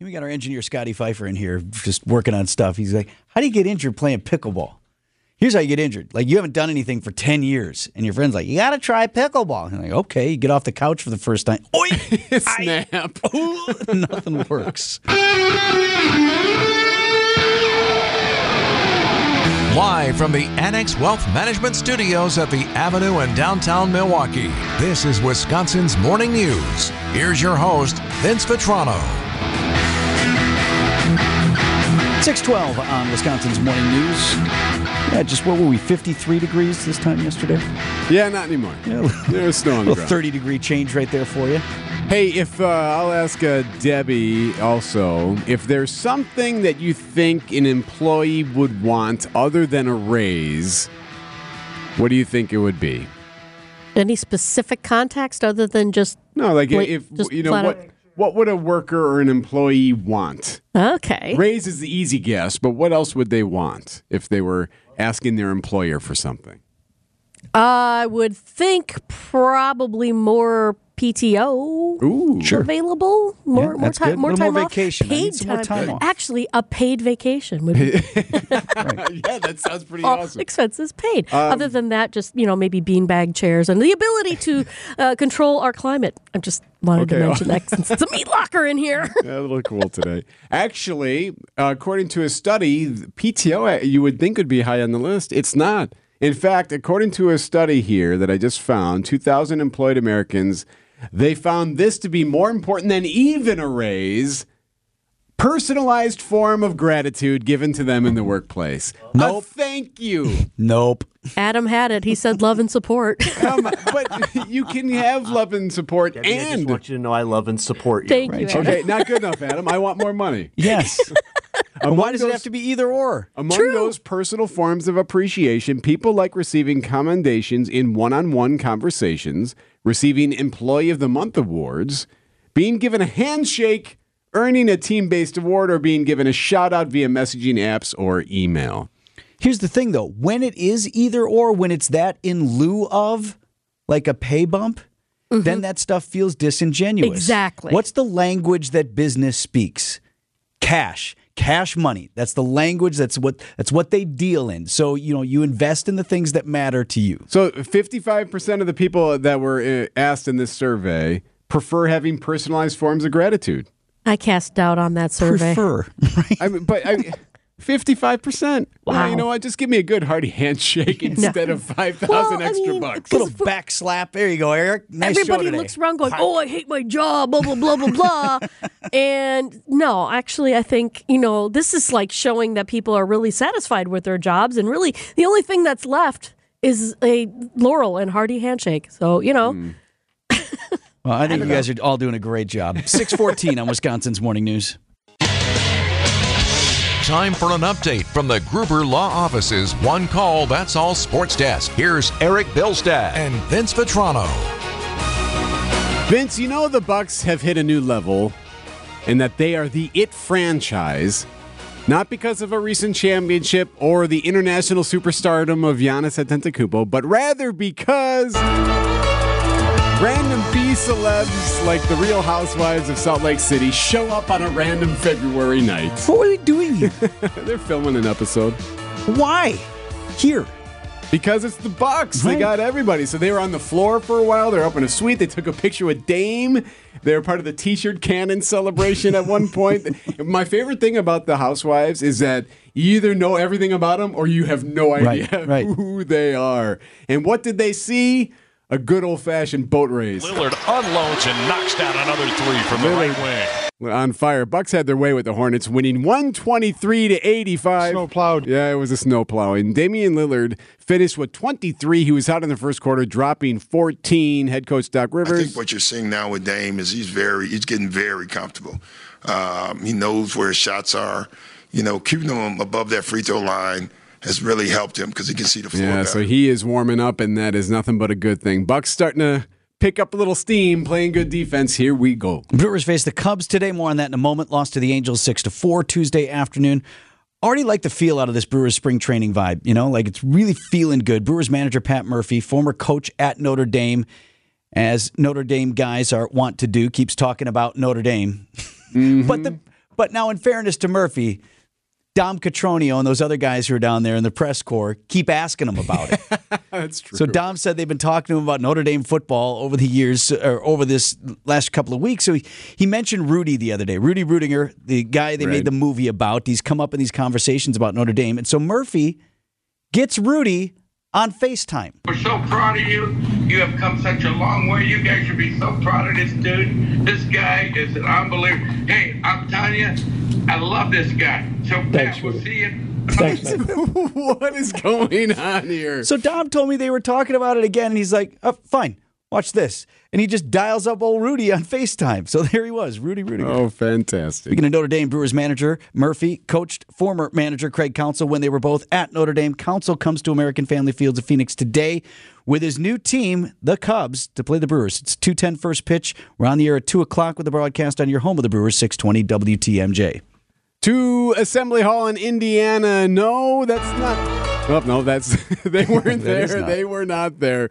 We got our engineer Scotty Pfeiffer in here just working on stuff. He's like, How do you get injured playing pickleball? Here's how you get injured. Like you haven't done anything for 10 years, and your friend's like, You gotta try pickleball. And you're like, okay, you get off the couch for the first time. Oi! Snap. Ooh, nothing works. Live from the Annex Wealth Management Studios at the Avenue in downtown Milwaukee, this is Wisconsin's Morning News. Here's your host, Vince Vitrano. 612 on Wisconsin's Morning News. Yeah, just what were we, 53 degrees this time yesterday? Yeah, not anymore. Yeah, There's snow on a the ground. 30 degree change right there for you. Hey, if uh, I'll ask uh, Debbie also, if there's something that you think an employee would want other than a raise, what do you think it would be? Any specific context other than just No, like Wait, if just you know what out- what would a worker or an employee want? okay? Raise is the easy guess, but what else would they want if they were asking their employer for something? I would think probably more PTO Ooh, available, more Yeah, more that's time, more time more off, vacation. Paid some more time off. Actually, a paid vacation would be yeah, that sounds pretty all awesome. expenses paid. Um, Other than that, just you know maybe beanbag chairs and the ability to uh, control our climate. I just wanted Okay. to mention that since it's a meat locker in here. Yeah, a little cool today. Actually, uh, according to a study, PTO uh, you would think would be high on the list. It's not. In fact, according to a study here that I just found, 2,000 employed Americans, they found this to be more important than even a raise. Personalized form of gratitude given to them in the workplace. Nope. A thank you. Nope. Adam had it. He said love and support. Come on, but you can have love and support Debbie, I just want you to know I love and support you. Thank you. Adam. okay, not good enough, Adam. I want more money. Yes. But why does it have to be either or? Among those personal forms of appreciation, people like receiving commendations in one on one conversations, receiving Employee of the Month awards, being given a handshake, earning a team based award, or being given a shout out via messaging apps or email. Here's the thing though when it is either or, when it's that in lieu of like a pay bump, then that stuff feels disingenuous. Exactly. What's the language that business speaks? Cash. Cash money. That's the language. That's what that's what they deal in. So, you know, you invest in the things that matter to you. So, 55% of the people that were uh, asked in this survey prefer having personalized forms of gratitude. I cast doubt on that survey. Prefer. Right? I mean, but I. 55%. Wow. Wow. you know what? Just give me a good hearty handshake instead of 5,000 Well, I extra mean, bucks. Little back slap. There you go, Eric. Nice show Everybody today. looks around going, "Oh, I hate my job," blah blah blah blah blah. and no, actually, I think you know this is like showing that people are really satisfied with their jobs, and really the only thing that's left is a laurel and hearty handshake. So you know, Hmm. Well, I think you guys are all doing a great job. 614 on Wisconsin's Morning News. Time for an update from the Gruber Law Office's One Call That's All Sports Desk. Here's Eric Bilstad and Vince Vitrano. Vince, you know the Bucks have hit a new level and that they are the it franchise, not because of a recent championship or the international superstardom of Giannis Antetokounmpo, but rather because random B celebs like the Real Housewives of Salt Lake City show up on a random February night. What are they doing here? They're filming an episode. Why? Here. Because it's the Bucks. They got everybody. So they were on the floor for a while. They're up in a suite. They took a picture with Dame. They were part of the T-shirt cannon celebration at one point. My favorite thing about the Housewives is that you either know everything about them or you have no idea Right, right. who they are. And what did they see? A good old-fashioned boat race. Lillard unloads and knocks down another three from the right wing. on fire. Bucks had their way with the Hornets, winning 123 to 85. Snow plowed. Yeah, it was a snow And Damian Lillard finished with 23. He was out in the first quarter, dropping 14. Head coach Doc Rivers. I think what you're seeing now with Dame is he's very, he's getting very comfortable. Um, he knows where his shots are. You know, keeping them above that free throw line has really helped him because he can see the floor. yeah, better. so he is warming up, and that is nothing but a good thing. Bucks starting to pick up a little steam, playing good defense. Here we go. Brewers face the Cubs today. More on that in a moment. Lost to the Angels six to four Tuesday afternoon. Already like the feel out of this Brewers spring training vibe. You know, like it's really feeling good. Brewers manager Pat Murphy, former coach at Notre Dame, as Notre Dame guys are want to do, keeps talking about Notre Dame. but the mm-hmm. But now, in fairness to Murphy, Dom Cotroneo and those other guys who are down there in the press corps keep asking him about it. That's true. So Dom said they've been talking to him about Notre Dame football over the years, or over this last couple of weeks. So he, he mentioned Rudy the other day. Rudy Ruettiger, the guy they Right. made the movie about. He's come up in these conversations about Notre Dame, and so Murphy gets Rudy on FaceTime. We're so proud of you. You have come such a long way. You guys should be so proud of this dude. This guy is an unbeliever. Hey, I'm telling you, I love this guy. So, Pat, we'll see you. Thanks, what is going on here? So Dom told me they were talking about it again, and he's like, oh, "Fine, watch this," and he just dials up old Rudy on FaceTime. So there he was, Rudy Rudy. Oh, fantastic. Speaking of Notre Dame, Brewers manager Murphy coached former manager Craig Counsell when they were both at Notre Dame. Counsell comes to American Family Fields of Phoenix today with his new team, the Cubs, to play the Brewers. It's 210 first pitch. We're on the air at 2 o'clock with the broadcast on your home of the Brewers, 620 WTMJ. To Assembly Hall in Indiana. No, that's not. Oh, no, that's they weren't there. They were not there.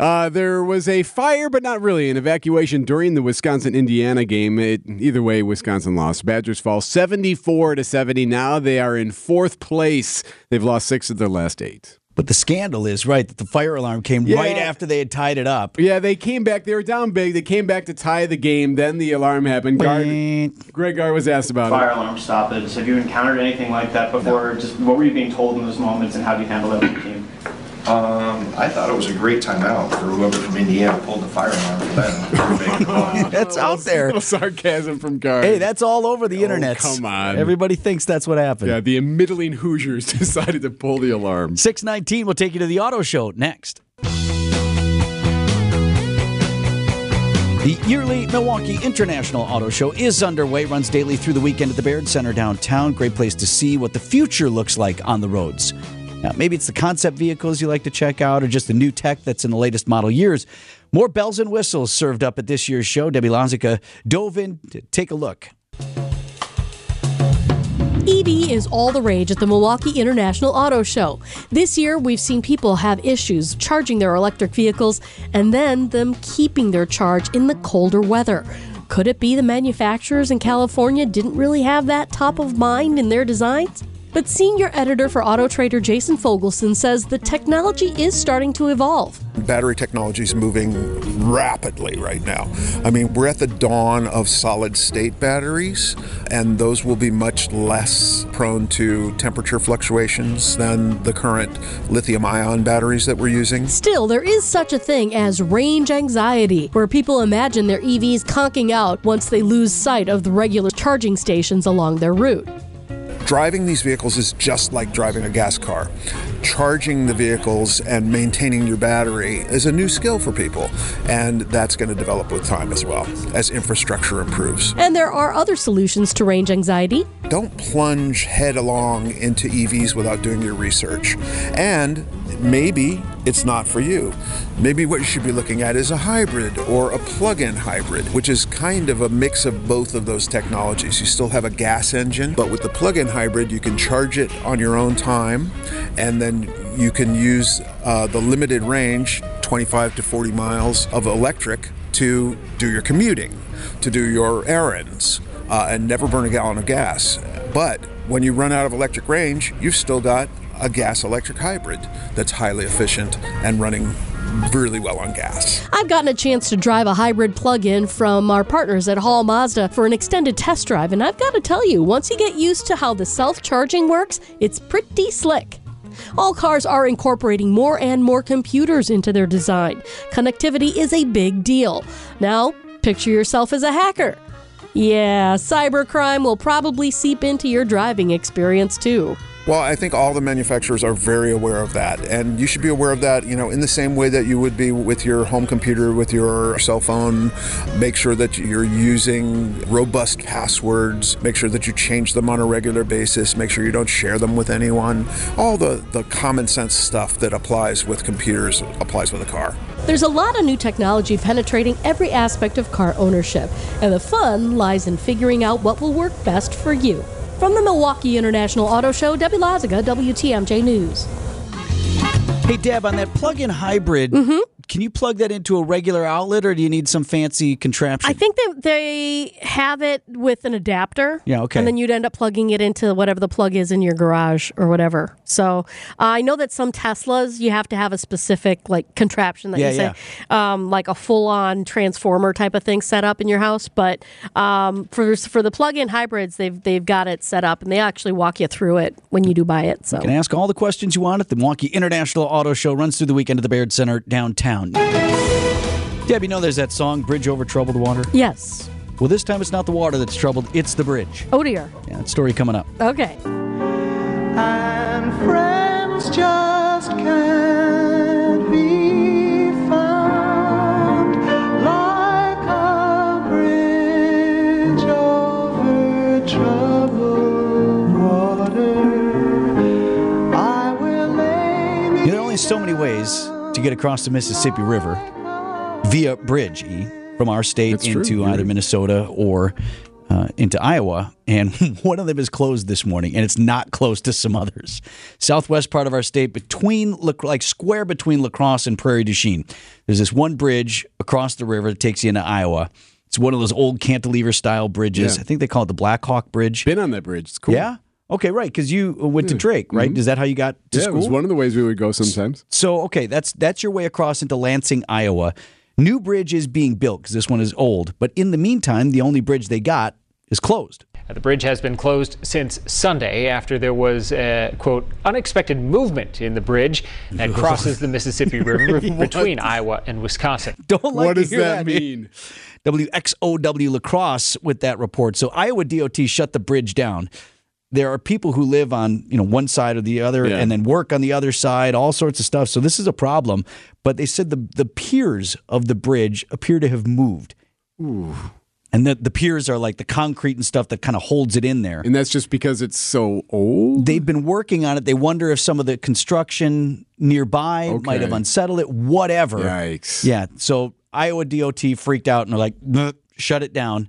Uh, there was a fire, but not really an evacuation during the Wisconsin Indiana game. It, either way, Wisconsin lost. Badgers fall seventy four to seventy. Now they are in fourth place. They've lost six of their last eight. But the scandal is, right, that the fire alarm came Yeah. right after they had tied it up. Yeah, they came back. They were down big. They came back to tie the game. Then the alarm happened. Gard, Greg Gard was asked about it. fire it. alarm stoppage. Have you encountered anything like that before? Just what were you being told in those moments, and how do you handle that with your team? Um, I thought it was a great timeout for whoever from Indiana pulled the fire alarm for them. That's out there. little sarcasm from Gard. Hey, that's all over the internet. Oh, come on. Everybody thinks that's what happened. yeah. The middling Hoosiers decided to pull the alarm. 619 will take you to the auto show next. The yearly Milwaukee International Auto Show is underway, runs daily through the weekend at the Baird Center downtown. Great place to see what the future looks like on the roads. Now, maybe it's the concept vehicles you like to check out or just the new tech that's in the latest model years. More bells and whistles served up at this year's show. Debbie Lazaga dove in to take a look. EV is all the rage at the Milwaukee International Auto Show. This year, we've seen people have issues charging their electric vehicles and then them keeping their charge in the colder weather. Could it be the manufacturers in California didn't really have that top of mind in their designs? But senior editor for Auto Trader Jason Fogelson says the technology is starting to evolve. Battery technology is moving rapidly right now. I mean, we're at the dawn of solid state batteries, and those will be much less prone to temperature fluctuations than the current lithium ion batteries that we're using. Still, there is such a thing as range anxiety, where people imagine their EVs conking out once they lose sight of the regular charging stations along their route. Driving these vehicles is just like driving a gas car. Charging the vehicles and maintaining your battery is a new skill for people, and that's going to develop with time as well as infrastructure improves. And there are other solutions to range anxiety. Don't plunge headlong into EVs without doing your research. And maybe it's not for you. Maybe what you should be looking at is a hybrid or a plug in hybrid, which is kind of a mix of both of those technologies. You still have a gas engine, but with the plug in hybrid, you can charge it on your own time and then you can use uh, the limited range 25 to 40 miles of electric to do your commuting, to do your errands uh, and never burn a gallon of gas. But when you run out of electric range, you've still got a gas electric hybrid that's highly efficient and running really well on gas. I've gotten a chance to drive a hybrid plug in from our partners at Hall Mazda for an extended test drive, and I've got to tell you, once you get used to how the self charging works, it's pretty slick. All cars are incorporating more and more computers into their design. Connectivity is a big deal. Now, picture yourself as a hacker. Yeah, cybercrime will probably seep into your driving experience too. Well, I think all the manufacturers are very aware of that, and you should be aware of that, you know, in the same way that you would be with your home computer, with your cell phone. Make sure that you're using robust passwords. Make sure that you change them on a regular basis. Make sure you don't share them with anyone. All the, the common sense stuff that applies with computers applies with a car. There's a lot of new technology penetrating every aspect of car ownership, and the fun lies in figuring out what will work best for you. From the Milwaukee International Auto Show, Debbie Lazaga, WTMJ News. Hey, Deb, on that plug in hybrid, mm-hmm. Can you plug that into a regular outlet, or do you need some fancy contraption? I think that they have it with an adapter. Yeah, okay. And then you'd end up plugging it into whatever the plug is in your garage or whatever. So uh, I know that some Teslas you have to have a specific like contraption that Yeah, you say, um, like a full-on transformer type of thing set up in your house. But um, for for the plug-in hybrids, they've they've got it set up, and they actually walk you through it when you do buy it. So You can ask all the questions you want at the Milwaukee International Auto Show. Runs through the weekend at the Baird Center downtown. Deb, you know there's that song "Bridge Over Troubled Water." yes. Well, this time it's not the water that's troubled; it's the bridge. Oh dear. Yeah, that story coming up. Okay. And friends just can't be found like a bridge over troubled water. I will lay me You know, there are only so many ways to get across the Mississippi River via bridge, E, from our state That's true. into You're either. Minnesota or uh, into Iowa. And one of them is closed this morning, and it's not close to some others. Southwest part of our state, between like square between La Crosse and Prairie du Chien, there's this one bridge across the river that takes you into Iowa. It's one of those old cantilever style bridges. Yeah. I think they call it the Black Hawk Bridge. Been on that bridge. It's cool. Yeah. Okay, right. Because you went to hmm. Drake, right? Hmm. Is that how you got to Yeah, it school? was one of the ways we would go sometimes. So okay, that's that's your way across into Lansing, Iowa. New bridge is being built because this one is old, but in the meantime, the only bridge they got is closed. Uh, the bridge has been closed since Sunday after there was a, quote, unexpected movement in the bridge that crosses the Mississippi River between Iowa and Wisconsin. Don't like what to does hear that that mean? WXOW Lacrosse with that report. So Iowa DOT shut the bridge down. There are people who live on you know one side or the other, Yeah. and then work on the other side, all sorts of stuff. So this is a problem. But they said the the piers of the bridge appear to have moved. And the, the piers are like the concrete and stuff that kind of holds it in there. And that's just because it's so old? They've been working on it. They wonder if some of the construction nearby might have unsettled it, whatever. Yikes. Yeah. So Iowa DOT freaked out and they're like, shut it down.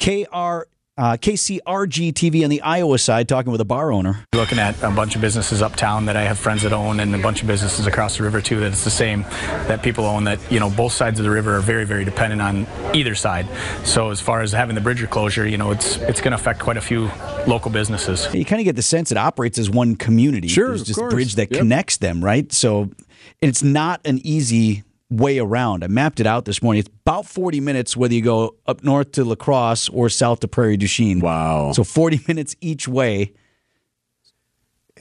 KR, uh, KCRG TV on the Iowa side talking with a bar owner. Looking at a bunch of businesses uptown that I have friends that own, and a bunch of businesses across the river too. That it's the same that people own. That you know, both sides of the river are very, very dependent on either side. So as far as having the bridge closure, you know, it's it's going to affect quite a few local businesses. You kind of get the sense it operates as one community. Sure, There's of this course. bridge that Yep. connects them, right? So it's not an easy way around. I mapped it out this morning. It's about 40 minutes whether you go up north to La Crosse or south to Prairie du Chien. Wow. So 40 minutes each way.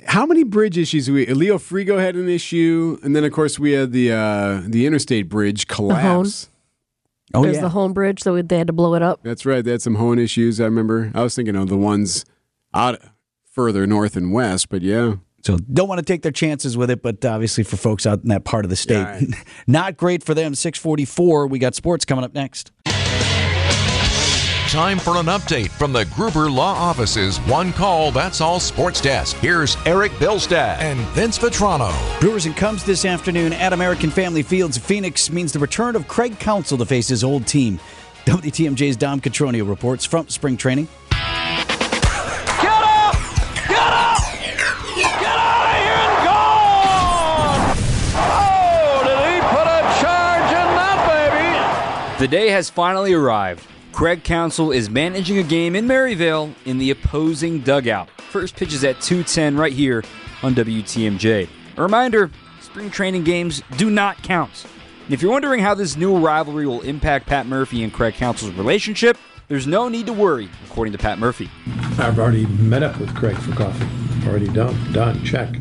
How many bridge issues we? Leo Frigo had an issue, and then of course we had the uh, the interstate bridge collapse. Oh, There's yeah. the Hoan bridge, so they had to blow it up. That's right. They had some Hoan issues. I remember. I was thinking of the ones out further north and west, but yeah. So don't want to take their chances with it, but obviously for folks out in that part of the state, Yeah, right. not great for them. 644, we got sports coming up next. Time for an update from the Gruber Law Office's One Call That's All Sports Desk. Here's Eric Bilstad and Vince Vitrano. Brewers and Cubs this afternoon at American Family Fields. Phoenix means the return of Craig Counsell to face his old team. WTMJ's Dom Cotroneo reports from spring training. The day has finally arrived. Craig Counsell is managing a game in Maryvale in the opposing dugout. First pitch is at 210 right here on WTMJ. A reminder spring training games do not count. And if you're wondering how this new rivalry will impact Pat Murphy and Craig Counsell's relationship, there's no need to worry, according to Pat Murphy. I've already met up with Craig for coffee. Already done. Done. Check.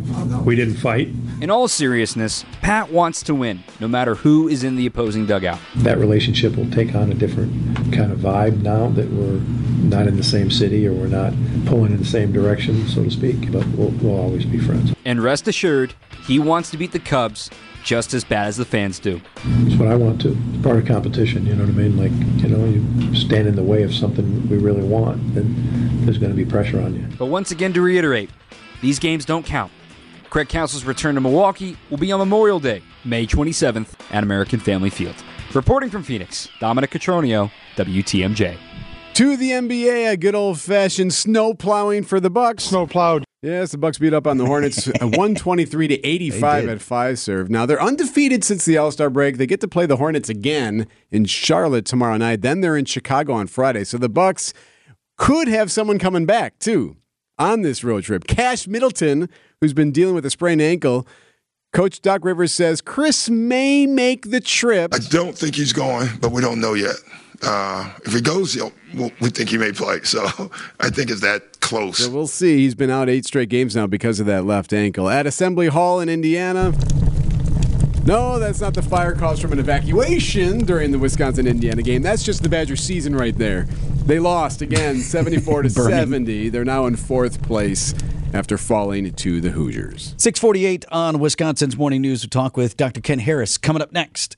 We didn't fight. In all seriousness, Pat wants to win, no matter who is in the opposing dugout. That relationship will take on a different kind of vibe now that we're not in the same city or we're not pulling in the same direction, so to speak. But we'll, we'll always be friends. And rest assured, he wants to beat the Cubs just as bad as the fans do. It's what I want to. It's part of competition, you know what I mean? Like, you know, you stand in the way of something we really want, then there's going to be pressure on you. But once again, to reiterate, these games don't count. Craig Counsell's return to Milwaukee will be on Memorial Day, May 27th, at American Family Field. Reporting from Phoenix, Dominic Cotroneo, WTMJ. To the NBA, a good old fashioned snow plowing for the Bucks. Snow plowed Yes, the Bucks beat up on the Hornets, uh, 123 to 85 at Fiserv. Now they're undefeated since the All Star break. They get to play the Hornets again in Charlotte tomorrow night. Then they're in Chicago on Friday. So the Bucks could have someone coming back too on this road trip. Khris Middleton, who's been dealing with a sprained ankle. Coach Doc Rivers says Khris may make the trip. I don't think he's going, but we don't know yet. Uh, if he goes, we'll, we think he may play. So I think it's that close. So we'll see. He's been out eight straight games now because of that left ankle. At Assembly Hall in Indiana. No, that's not the fire caused from an evacuation during the Wisconsin Indiana game. That's just the Badger season right there. They lost again, 74 to 70. They're now in fourth place after falling to the Hoosiers. 648 on Wisconsin's Morning News. We talk with Dr. Ken Harris coming up next.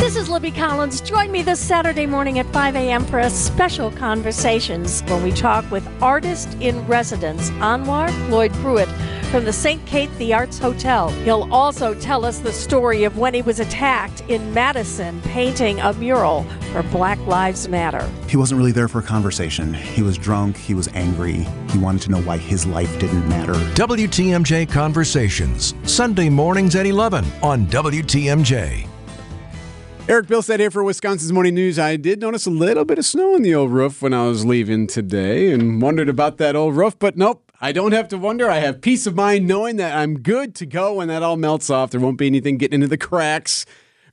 This is Libby Collins. Join me this Saturday morning at 5 a.m. for a special conversations when we talk with artist in residence Anwar Lloyd Pruitt from the St. Kate the Arts Hotel. He'll also tell us the story of when he was attacked in Madison painting a mural for Black Lives Matter. He wasn't really there for a conversation. He was drunk, he was angry, he wanted to know why his life didn't matter. WTMJ Conversations, Sunday mornings at 11 on WTMJ. Eric Bilstad here for Wisconsin's Morning News. I did notice a little bit of snow on the old roof when I was leaving today and wondered about that old roof, but nope. I don't have to wonder. I have peace of mind knowing that I'm good to go when that all melts off. There won't be anything getting into the cracks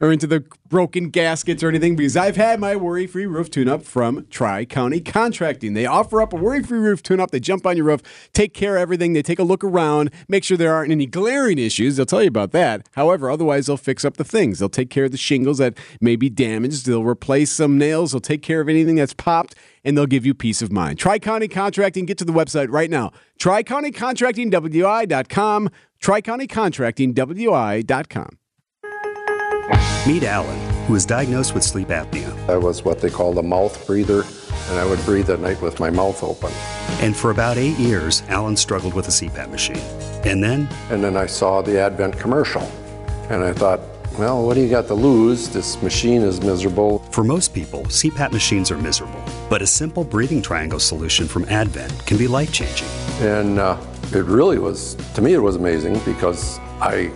or into the broken gaskets or anything because I've had my worry free roof tune up from Tri County Contracting. They offer up a worry free roof tune up. They jump on your roof, take care of everything. They take a look around, make sure there aren't any glaring issues. They'll tell you about that. However, otherwise, they'll fix up the things. They'll take care of the shingles that may be damaged. They'll replace some nails. They'll take care of anything that's popped. And they'll give you peace of mind. Tri County Contracting, get to the website right now. Tri County Contracting, WI.com. Tri County Contracting, WI.com. Meet Alan, who was diagnosed with sleep apnea. I was what they call a mouth breather, and I would breathe at night with my mouth open. And for about eight years, Alan struggled with a CPAP machine. And then? And then I saw the Advent commercial, and I thought, well, what do you got to lose? This machine is miserable. For most people, CPAP machines are miserable. But a simple breathing triangle solution from Advent can be life changing. And uh, it really was, to me, it was amazing because I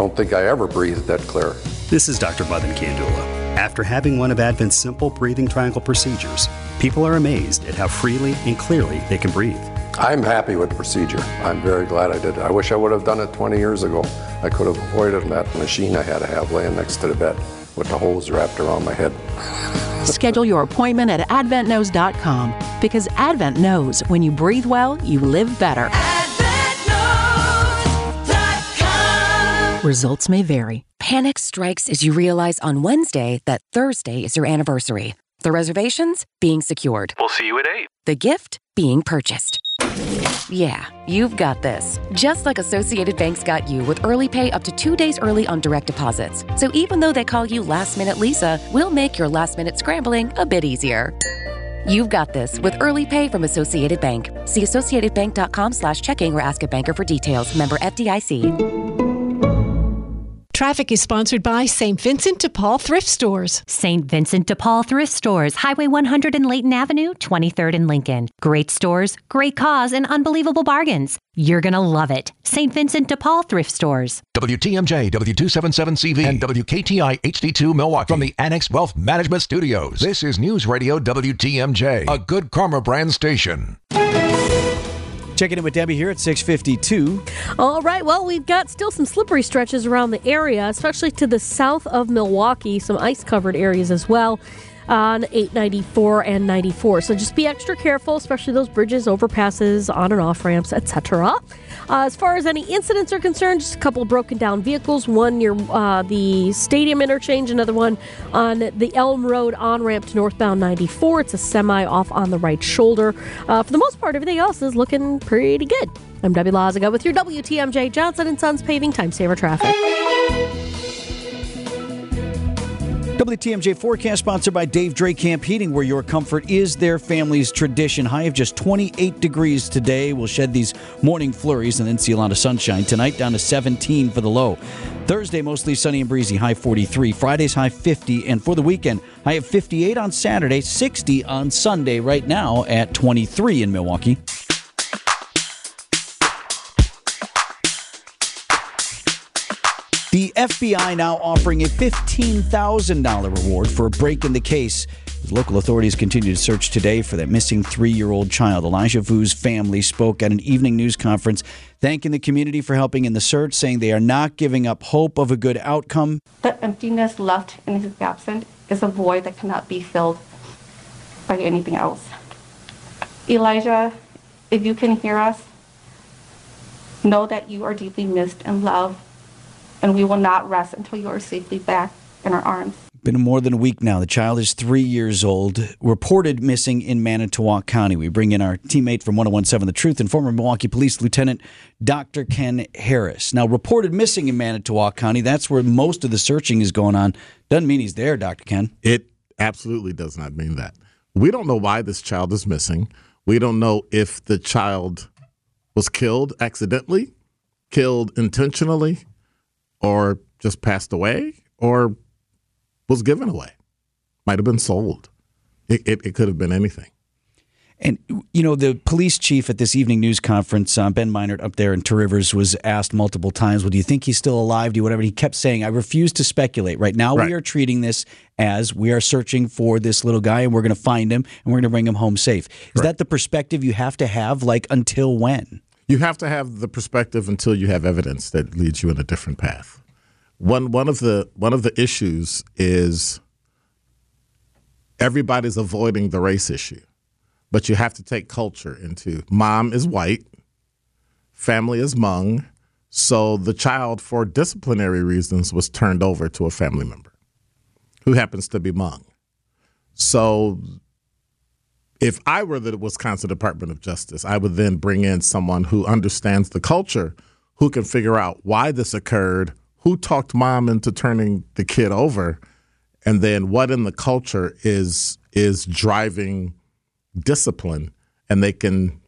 don't think I ever breathed that clear. This is Dr. Madan Kandula. After having one of Advent's simple breathing triangle procedures, people are amazed at how freely and clearly they can breathe. I'm happy with the procedure. I'm very glad I did it. I wish I would have done it 20 years ago. I could have avoided that machine I had to have laying next to the bed with the hose wrapped around my head. Schedule your appointment at adventknows.com because Advent knows when you breathe well, you live better. Results may vary. Panic strikes as you realize on Wednesday that Thursday is your anniversary. The reservations being secured. We'll see you at 8. The gift being purchased. Yeah, you've got this. Just like Associated Bank's got you with early pay up to two days early on direct deposits. So even though they call you Last Minute Lisa, we'll make your last minute scrambling a bit easier. You've got this with early pay from Associated Bank. See associatedbank.com slash checking or ask a banker for details. Member FDIC. Traffic is sponsored by St. Vincent de Paul Thrift Stores. St. Vincent de Paul Thrift Stores, Highway 100 and Layton Avenue, 23rd and Lincoln. Great stores, great cause, and unbelievable bargains. You're going to love it. St. Vincent de Paul Thrift Stores. WTMJ, W277CV, and WKTI HD2 Milwaukee from the Annex Wealth Management Studios. This is News Radio WTMJ, a good karma brand station. Checking in with Debbie here at 652. All right. Well, we've got still some slippery stretches around the area, especially to the south of Milwaukee, some ice covered areas as well on 894 and 94. So just be extra careful, especially those bridges, overpasses, on and off ramps, etc. Uh, as far as any incidents are concerned, just a couple broken down vehicles. One near uh, the stadium interchange, another one on the Elm Road on ramp to northbound 94. It's a semi off on the right shoulder. Uh, for the most part, everything else is looking pretty good. I'm Debbie Lazaga with your WTMJ Johnson and Sons Paving Time Saver Traffic. WTMJ forecast sponsored by Dave Drake Camp Heating, where your comfort is their family's tradition. High of just 28 degrees today. We'll shed these morning flurries and then see a lot of sunshine. Tonight, down to 17 for the low. Thursday, mostly sunny and breezy, high 43. Friday's high 50. And for the weekend, high of 58 on Saturday, 60 on Sunday, right now at 23 in Milwaukee. The FBI now offering a $15,000 reward for a break in the case. As local authorities continue to search today for that missing three year old child. Elijah Vue's family spoke at an evening news conference thanking the community for helping in the search, saying they are not giving up hope of a good outcome. The emptiness left in his absence is a void that cannot be filled by anything else. Elijah, if you can hear us, know that you are deeply missed and loved, and we will not rest until you are safely back in our arms. Been more than a week now. The child is three years old, reported missing in Manitowoc County. We bring in our teammate from 1017 The Truth and former Milwaukee Police Lieutenant Dr. Ken Harris. Now, reported missing in Manitowoc County, that's where most of the searching is going on. Doesn't mean he's there, Dr. Ken. It absolutely does not mean that. We don't know why this child is missing. We don't know if the child was killed accidentally, killed intentionally, or just passed away, or was given away. Might have been sold. It, it, it could have been anything. And, you know, the police chief at this evening news conference, uh, Ben Meinert up there in Two Rivers, was asked multiple times, well, do you think he's still alive? Do you whatever? And he kept saying, I refuse to speculate. Right now, Right. we are treating this as we are searching for this little guy and we're going to find him and we're going to bring him home safe. Is that the perspective you have to have? Like, until when? You have to have the perspective until you have evidence that leads you in a different path. One one of the one of the issues is everybody's avoiding the race issue. But you have to take culture into mom is white, family is Hmong, so the child for disciplinary reasons was turned over to a family member who happens to be Hmong. So if I were the Wisconsin Department of Justice, I would then bring in someone who understands the culture, who can figure out why this occurred, who talked mom into turning the kid over, and then what in the culture is is driving discipline, and they can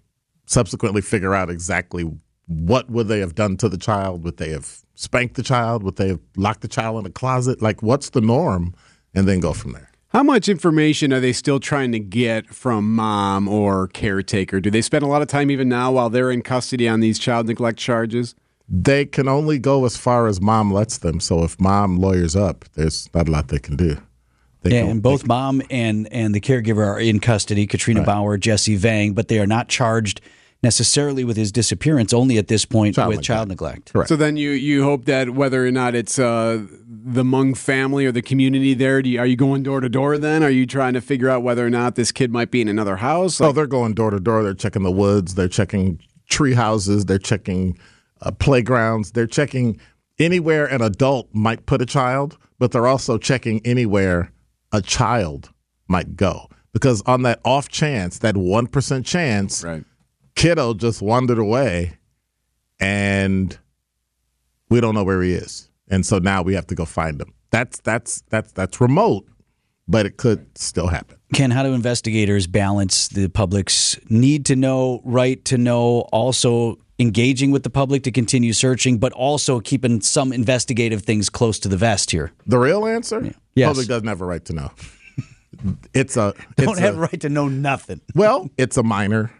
subsequently figure out exactly what would they have done to the child. Would they have spanked the child? Would they have locked the child in a closet? Like, what's the norm? And then go from there. How much information are they still trying to get from mom or caretaker? Do they spend a lot of time even now while they're in custody on these child neglect charges? They can only go as far as mom lets them. So if mom lawyers up, there's not a lot they can do. They yeah, can- and both mom and and the caregiver are in custody, Katrina Baur, Jesse Vang, but they are not charged necessarily with his disappearance. Only at this point with child neglect. Correct. So then you you hope that whether or not it's uh, the Hmong family or the community there, do you, are you going door to door then? Are you trying to figure out whether or not this kid might be in another house? oh, they're going door to door. They're checking the woods. They're checking tree houses. They're checking uh, playgrounds. They're checking anywhere an adult might put a child, but they're also checking anywhere a child might go. Because on that off chance, that 1% chance, right. Kiddo just wandered away and we don't know where he is. And so now we have to go find him. That's that's that's that's remote, but it could still happen. Ken, how do investigators balance the public's need to know, right to know, also engaging with the public to continue searching, but also keeping some investigative things close to the vest here? The real answer? Yes. Public doesn't have a right to know. it's a Don't have a right to know nothing. Well, it's a minor,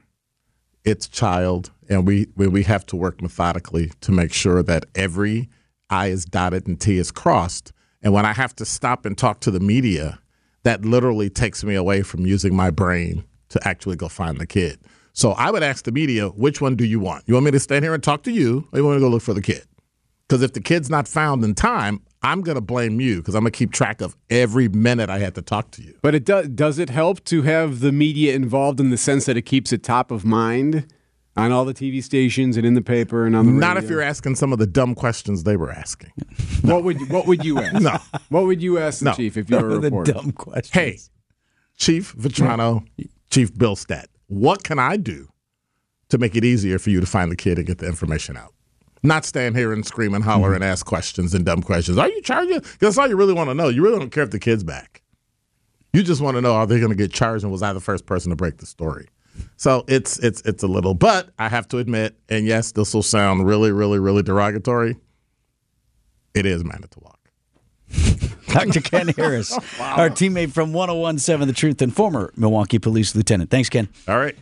it's child, and we we have to work methodically to make sure that every I is dotted and T is crossed. And when I have to stop and talk to the media, that literally takes me away from using my brain to actually go find the kid. So I would ask the media, which one do you want? You want me to stand here and talk to you, or you want me to go look for the kid? Because if the kid's not found in time, I'm going to blame you because I'm going to keep track of every minute I had to talk to you. But it does does it help to have the media involved in the sense that it keeps it top of mind on all the TV stations and in the paper and on the Not if you're asking some of the dumb questions they were asking. What would what would you ask? No. What would you ask the No. chief if you were a The dumb questions. Hey, Chief Vitrano, Chief Bilstad, what can I do to make it easier for you to find the kid and get the information out? Not stand here and scream and holler mm-hmm. and ask questions and dumb questions. Are you charging? Because that's all you really want to know. You really don't care if the kid's back. You just want to know are they going to get charged and was I the first person to break the story? So it's it's it's a little, but I have to admit, and yes, this will sound really, really, really derogatory. It is Manitowoc. Dr. Ken Harris, our teammate from 1017 The Truth and former Milwaukee Police Lieutenant. Thanks, Ken. All right.